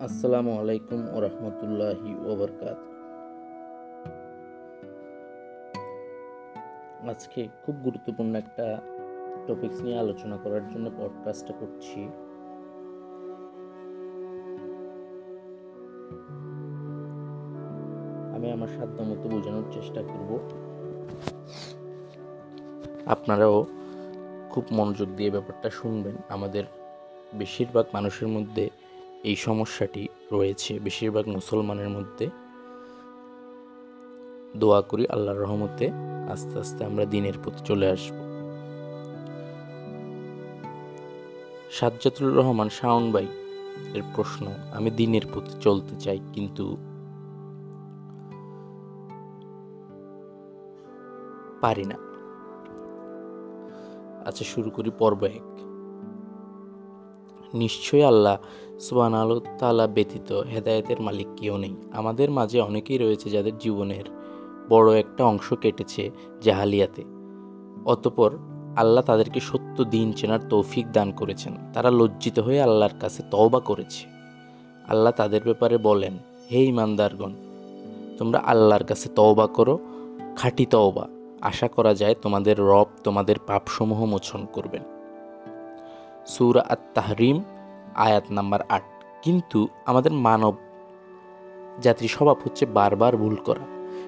আসসালামু আলাইকুম ও রহমতুল্লাহি ওবরকাত আজকে খুব গুরুত্বপূর্ণ একটা টপিকস নিয়ে আলোচনা করার জন্য পডকাস্টটা করছি। আমি আমার সাধ্য মতো বোঝানোর চেষ্টা করব। আপনারাও খুব মনোযোগ দিয়ে ব্যাপারটা শুনবেন। আমাদের বেশিরভাগ মানুষের মধ্যে এই সমস্যাটি রয়েছে বেশিরভাগ মুসলমানের মধ্যে। দোয়া করি আল্লাহর রহমতে আস্তে আস্তে আমরা দিনের প্রতি চলে আসব। সাজ্জাতুল রহমান শাওন ভাই এর প্রশ্ন, আমি দিনের প্রতি চলতে চাই, কিন্তু পারি না। আচ্ছা শুরু করি পর্ব এক। নিশ্চয়ই আল্লাহ সুবান তালা ব্যতীত হেদায়েতের মালিক কেউ নেই। আমাদের মাঝে অনেকেই রয়েছে যাদের জীবনের বড় একটা অংশ কেটেছে জাহালিয়াতে। অতপর আল্লাহ তাদেরকে সত্য দিন চেনার তৌফিক দান করেছেন। তারা লজ্জিত হয়ে আল্লাহর কাছে তওবা করেছে। আল্লাহ তাদের ব্যাপারে বলেন, হে ইমানদারগণ তোমরা আল্লাহর কাছে তওবা করো, খাঁটি তওবা। আশা করা যায় তোমাদের রব তোমাদের পাপসমূহ মোচন করবেন। সুরা আত তাহরিম আয়াত নাম্বার আট। কিন্তু আমাদের মানব জাতির স্বভাব হচ্ছে বারবার ভুল করা।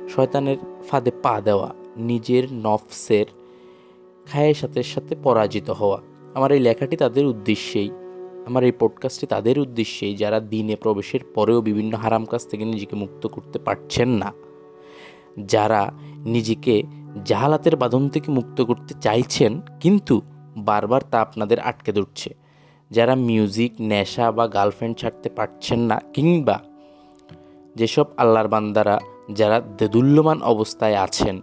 শয়তানের ফাঁদে পা দেওয়া, নিজের নফসের খায়ের সাথে সাথে পরাজিত হওয়া। আমার এই লেখাটি তাদের উদ্দেশ্যেই, আমার এই পডকাস্টটি তাদের উদ্দেশ্যেই, যারা দিনে প্রবেশের পরেও বিভিন্ন হারাম কাজ থেকে নিজেকে মুক্ত করতে পারছেন না, যারা নিজেকে জাহালাতের বাঁধন থেকে মুক্ত করতে চাইছেন, কিন্তু বারবার তা আপনাদের আটকে ধরছে। যারা মিউজিক, নেশা বা গার্লফ্রেন্ড ছাড়তে পারছেন না কিংবা যেসব আল্লাহর বান্দারা, যারা দেদুল্যমান অবস্থায় আছেন,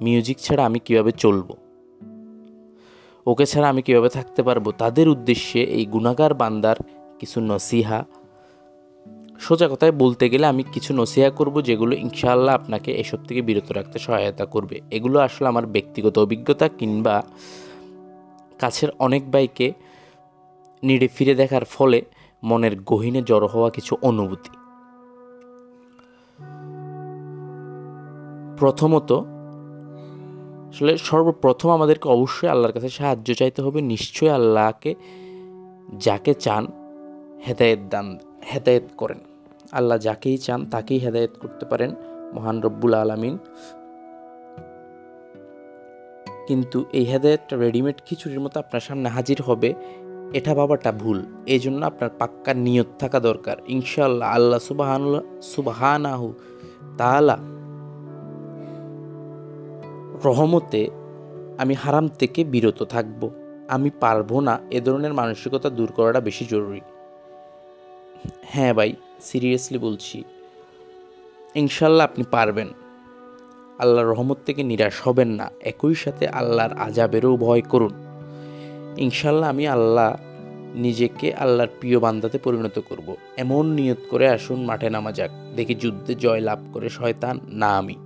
মিউজিক ছাড়া আমি কীভাবে চলবো? ওকে ছাড়া আমি কীভাবে থাকতে পারব? তাদের উদ্দেশ্যে এই গুণাগার বান্দার কিছু নসিহা। সোজা কথায় বলতে গেলে আমি কিছু নসিহা করব যেগুলো ইনশাআল্লাহ আপনাকে এসব থেকে বিরত রাখতে সহায়তা করবে। এগুলো আসলে আমার ব্যক্তিগত অভিজ্ঞতা কিংবা কাছের অনেক বাইকে নিড়ে ফিরে দেখার ফলে মনের গহীনে জড়ো হওয়া কিছু অনুভূতি। প্রথমত, আসলে সর্বপ্রথম আমাদেরকে অবশ্যই আল্লাহর কাছে সাহায্য চাইতে হবে। নিশ্চয়ই আল্লাহকে যাকে চান হেদায়েত দান, হেদায়েত করেন। আল্লাহ যাকেই চান তাকেই হেদায়েত করতে পারেন মহান রব্বুল আলমিন। কিন্তু এই হেদায়তটা রেডিমেড খিচুড়ির মতো আপনার সামনে হাজির হবে, এটা ভাবাটা ভুল। এই জন্য আপনার পাক্কা নিয়ত থাকা দরকার। ইনশাল্লাহ আল্লাহ সুবাহানুল্লাহ সুবাহানাহু তাহলা রহমতে আমি হারাম থেকে বিরত থাকব। আমি পারব না এ ধরনের মানসিকতা দূর করাটা বেশি জরুরি। হ্যাঁ ভাই সিরিয়াসলি বলছি। ইনশাল্লাহ আপনি পারবেন। আল্লাহর রহমত থেকে নিরাশ হবেন না। একই সাথে আল্লাহর আজাবেরও ভয় করুন। ইনশাল্লাহ আমি আল্লাহ নিজেকে আল্লাহর প্রিয় বান্দাতে পরিণত করব। এমন নিয়ত করে আসুন, মাঠে নামা যাক। দেখি যুদ্ধে জয় লাভ করে শয়তান না আমি।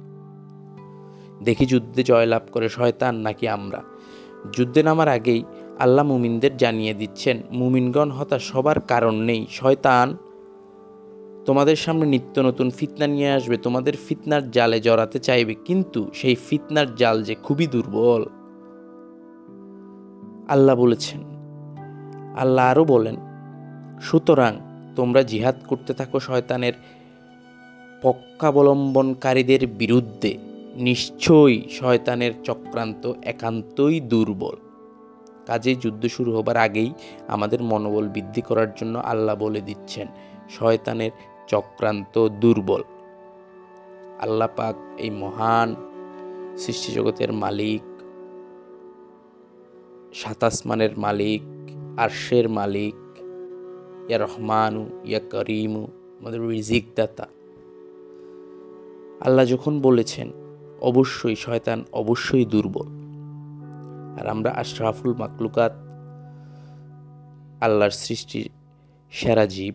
দেখি যুদ্ধে জয় লাভ করে শয়তান নাকি আমরা। যুদ্ধে নামার আগেই আল্লাহ মুমিনদের জানিয়ে দিচ্ছেন, মুমিনগণ হতা সবার কারণ নেই। শয়তান তোমাদের সামনে নিত্য নতুন ফিতনা নিয়ে আসবে, তোমাদের ফিতনার জালে জড়াতে চাইবে, কিন্তু সেই ফিতনার জাল যে খুবই দুর্বল। আল্লাহ বলেছেন, আল্লাহ আরও বলেন, সুতরাং তোমরা জিহাদ করতে থাকো শয়তানের পক্ষাবলম্বনকারীদের বিরুদ্ধে, নিশ্চয়ই শয়তানের চক্রান্ত একান্তই দুর্বল। কাজে যুদ্ধ শুরু হবার আগেই আমাদের মনোবল বৃদ্ধি করার জন্য আল্লাহ বলে দিচ্ছেন, শয়তানের চক্রান্ত দুর্বল। আল্লাহ পাক এই মহান সৃষ্টিজগতের মালিক সাতাসমানের মালিক, আরশের মালিক, ইয়া রহমানু, ইয়া করিমু, আমাদের রিজিক দাতা আল্লাহ যখন বলেছেন, অবশ্যই শয়তান অবশ্যই দুর্বল। আর আমরা আশরাফুল মাকলুকাত, আল্লাহর সৃষ্টির সেরা জীব।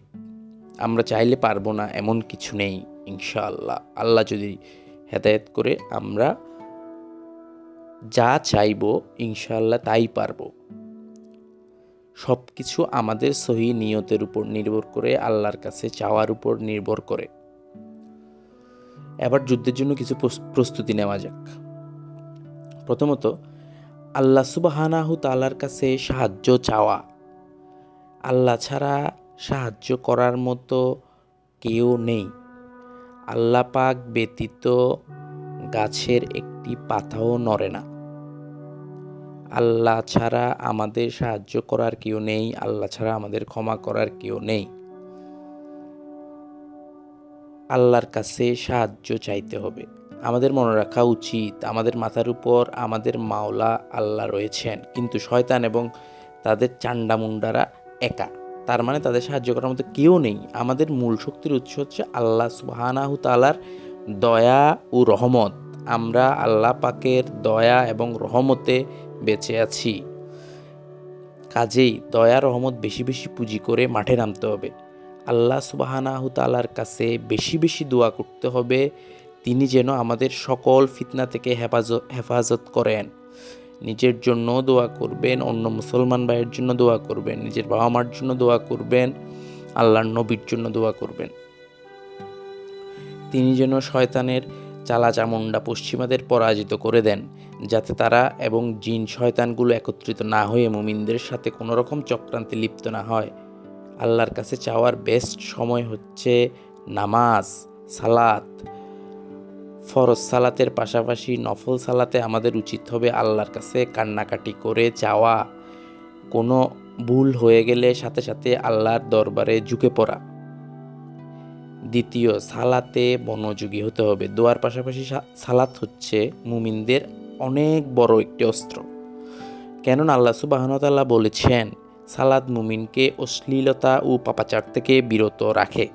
আমরা চাইলে পারব না, এমন কিছু নেই, ইনশাআল্লাহ। আল্লাহ যদি হেদায়ত করে, আমরা যা চাইব, ইনশাআল্লাহ তাই পারব। সব কিছু আমাদের সহি নিয়তের উপর নির্ভর করে, আল্লাহর কাছে চাওয়ার উপর নির্ভর করে। এবার যুদ্ধের জন্য কিছু প্রস্তুতি নেওয়া যাক। প্রথমত, আল্লাহ সুবাহানাহু তালার কাছে সাহায্য চাওয়া। আল্লাহ ছাড়া সাহায্য করার মতো কেউ নেই। আল্লাহ পাক ব্যতীত গাছের একটি পাতাও নড়ে না। আল্লাহ ছাড়া আমাদের সাহায্য করার কেউ নেই, আল্লাহ ছাড়া আমাদের ক্ষমা করার কেউ নেই। আল্লাহর কাছে সাহায্য চাইতে হবে। আমাদের মনে রাখা উচিত, আমাদের মাথার উপর আমাদের মাওলা আল্লাহ রয়েছেন, কিন্তু শয়তান এবং তাদের চান্ডামুন্ডারা একা। তার মানে তাদের সাহায্য করার মতো কেউ নেই। আমাদের মূল শক্তির উৎস হচ্ছে আল্লাহ সুবাহানাহু তালার দয়া ও রহমত। আমরা আল্লাহ পাকের দয়া এবং রহমতে বেঁচে আছি। কাজেই দয়া, রহমত বেশি বেশি পুঁজি করে মাঠে নামতে হবে। আল্লাহ সুবাহানাহু তালার কাছে বেশি বেশি দোয়া করতে হবে। তিনি যেন আমাদের সকল ফিতনা থেকে হেফাজত হেফাজত করেন। নিজের জন্য দোয়া করবেন, অন্য মুসলমান ভাইয়ের জন্য দোয়া করবেন, নিজের বাবা মার জন্য দোয়া করবেন, আল্লাহর নবীর জন্য দোয়া করবেন। তিনি যেন শয়তানের চালা চামুন্ডা পশ্চিমাদের পরাজিত করে দেন, যাতে তারা এবং জিন শয়তানগুলো একত্রিত না হয়ে মুমিনদের সাথে কোনো রকম চক্রান্তে লিপ্ত না হয়। আল্লাহর কাছে চাওয়ার বেস্ট সময় হচ্ছে নামাজ, সালাত ফরজ সালাতের পাশাপাশি নফল সালাতে আমাদের উচিত হবে আল্লাহর কাছে কান্নাকাটি করে চাওয়া কোনো ভুল হয়ে গেলে সাথে সাথে আল্লাহর দরবারে ঝুঁকে পড়া। দ্বিতীয়, সালাতে মনোযোগী হতে হবে। দোয়ার পাশাপাশি সালাত হচ্ছে মুমিনদের অনেক বড় একটি অস্ত্র। কেননা আল্লাহ সুবাহনতাল্লাহ বলেছেন সালাদ মুমিনকে অশ্লীলতা ও পাপাচার থেকে বিরত রাখে।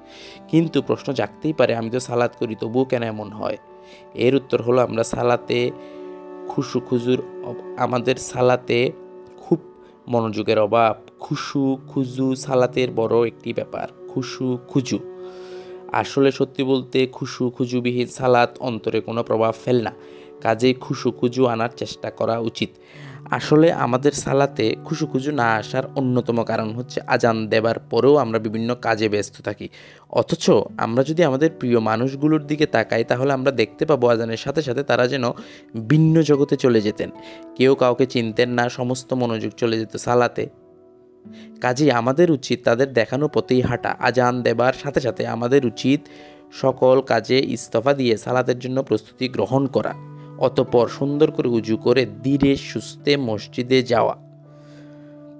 কিন্তু প্রশ্ন জাগতেই পারে, আমি তো সালাদ করি, তবুও কেন এমন হয়? এর উত্তর হলো আমরা সালাতে খুশু খুজুর আমাদের সালাতে খুব মনোযোগের অভাব। খুশু খুজু সালাতের বড় একটি ব্যাপার, খুশু খুজু। আসলে সত্যি বলতে খুশু খুজুবিহীন সালাত অন্তরে কোনো প্রভাব ফেল না। কাজেই খুশু খুজু আনার চেষ্টা করা উচিত। আসলে আমাদের সালাতে খুশুখুজু না আসার অন্যতম কারণ হচ্ছে আজান দেবার পরেও আমরা বিভিন্ন কাজে ব্যস্ত থাকি। অথচ আমরা যদি আমাদের প্রিয় মানুষগুলোর দিকে তাকাই, তাহলে আমরা দেখতে পাবো আজানের সাথে সাথে তারা যেন ভিন্ন জগতে চলে যেতেন। কেউ কাউকে চিনতেন না, সমস্ত মনোযোগ চলে যেত সালাতে। কাজেই আমাদের উচিত তাদের দেখানো পথেই হাঁটা। আজান দেবার সাথে সাথে আমাদের উচিত সকল কাজে ইস্তফা দিয়ে সালাতের জন্য প্রস্তুতি গ্রহণ করা। অতপর সুন্দর করে উজু করে ধীরে সুস্থে মসজিদে যাওয়া।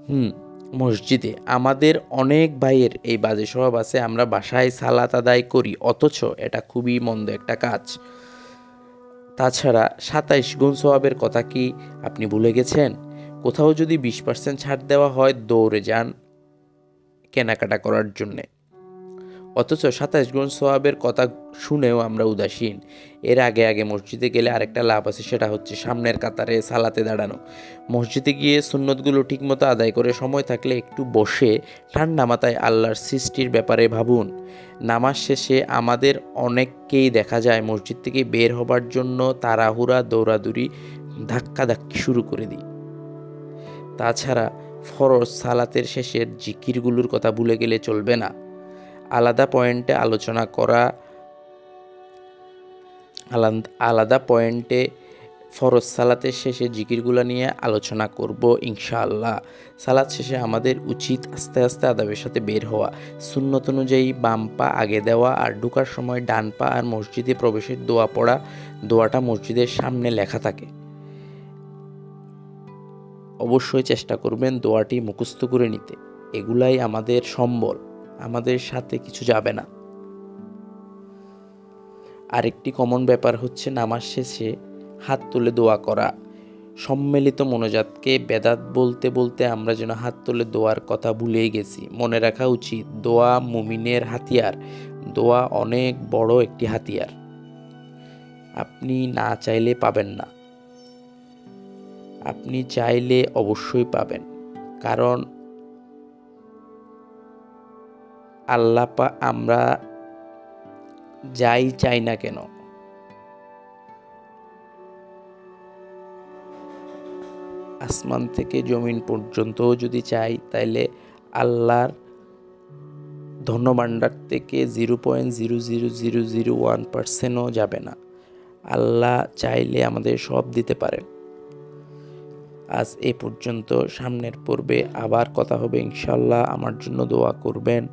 হুম, মসজিদে। আমাদের অনেক ভাইয়ের এই বাজে স্বভাব আছে, আমরা বাসায় সালাত আদায় করি, অথচ এটা খুবই মন্দ একটা কাজ। তাছাড়া সাতাইশ গুণ স্বভাবের কথা কি আপনি ভুলে গেছেন? কোথাও যদি বিশ পার্সেন্ট ছাড় দেওয়া হয়, দৌড়ে যান কেনাকাটা করার জন্যে। অথচ সাতাশ গুণ সোয়াবের কথা শুনেও আমরা উদাসীন। এর আগে আগে মসজিদে গেলে আরেকটা লাভ আছে, সেটা হচ্ছে সামনের কাতারে সালাতে দাঁড়ানো। মসজিদে গিয়ে সুন্নতগুলো ঠিকমতো আদায় করে সময় থাকলে একটু বসে ঠান্ডা মাথায় আল্লাহর সৃষ্টির ব্যাপারে ভাবুন। নামাজ শেষে আমাদের অনেককেই দেখা যায় মসজিদ থেকে বের হবার জন্য তাড়াহুড়া, দৌড়াদৌড়ি, ধাক্কাধাক্কি শুরু করে দিই। তাছাড়া ফরজ সালাতের শেষের জিকিরগুলোর কথা ভুলে গেলে চলবে না। আলাদা পয়েন্টে আলোচনা করা আলাদা পয়েন্টে ফরজ সালাতের শেষে জিকিরগুলো নিয়ে আলোচনা করব ইনশাআল্লাহ। সালাত শেষে আমাদের উচিত আস্তে আস্তে আদাবের সাথে বের হওয়া। সুন্নত অনুযায়ী বাম পা আগে দেওয়া আর ঢুকার সময় ডান পা আর মসজিদে প্রবেশের দোয়া পড়া, দোয়াটা মসজিদের সামনে লেখা থাকে। অবশ্যই চেষ্টা করবেন দোয়াটি মুখস্থ করে নিতে। এগুলাই আমাদের সম্বল। আমাদের সাথে কিছু যাবে না। আরেকটি কমন ব্যাপার হচ্ছে নামাজ শেষে হাত তুলে দোয়া করা। সম্মিলিত মনোজাতকে বেদাত বলতে বলতে আমরা যেন হাত তুলে দোয়ার কথা ভুলেই গেছি। মনে রাখা উচিত, দোয়া মুমিনের হাতিয়ার। দোয়া অনেক বড় একটি হাতিয়ার। আপনি না চাইলে পাবেন না। আপনি চাইলে অবশ্যই পাবেন। কারণ আল্লাহ আমরা যাই চাই না কেন? আসমান থেকে জমিন পর্যন্ত যদি চাই, তাইলে আল্লাহর ধনভাণ্ডার থেকে zero point zero zero zero zero one পার্সেন্টও যাবে না। আল্লাহ চাইলে আমাদের সব দিতে পারেন। আজ এ পর্যন্ত, সামনের পর্বে আবার কথা হবে। ইনশাল্লাহ আমার জন্য দোয়া করবেন।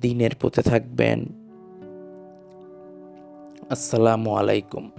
দিনের পথে থাকবেন। আসসালামু আলাইকুম।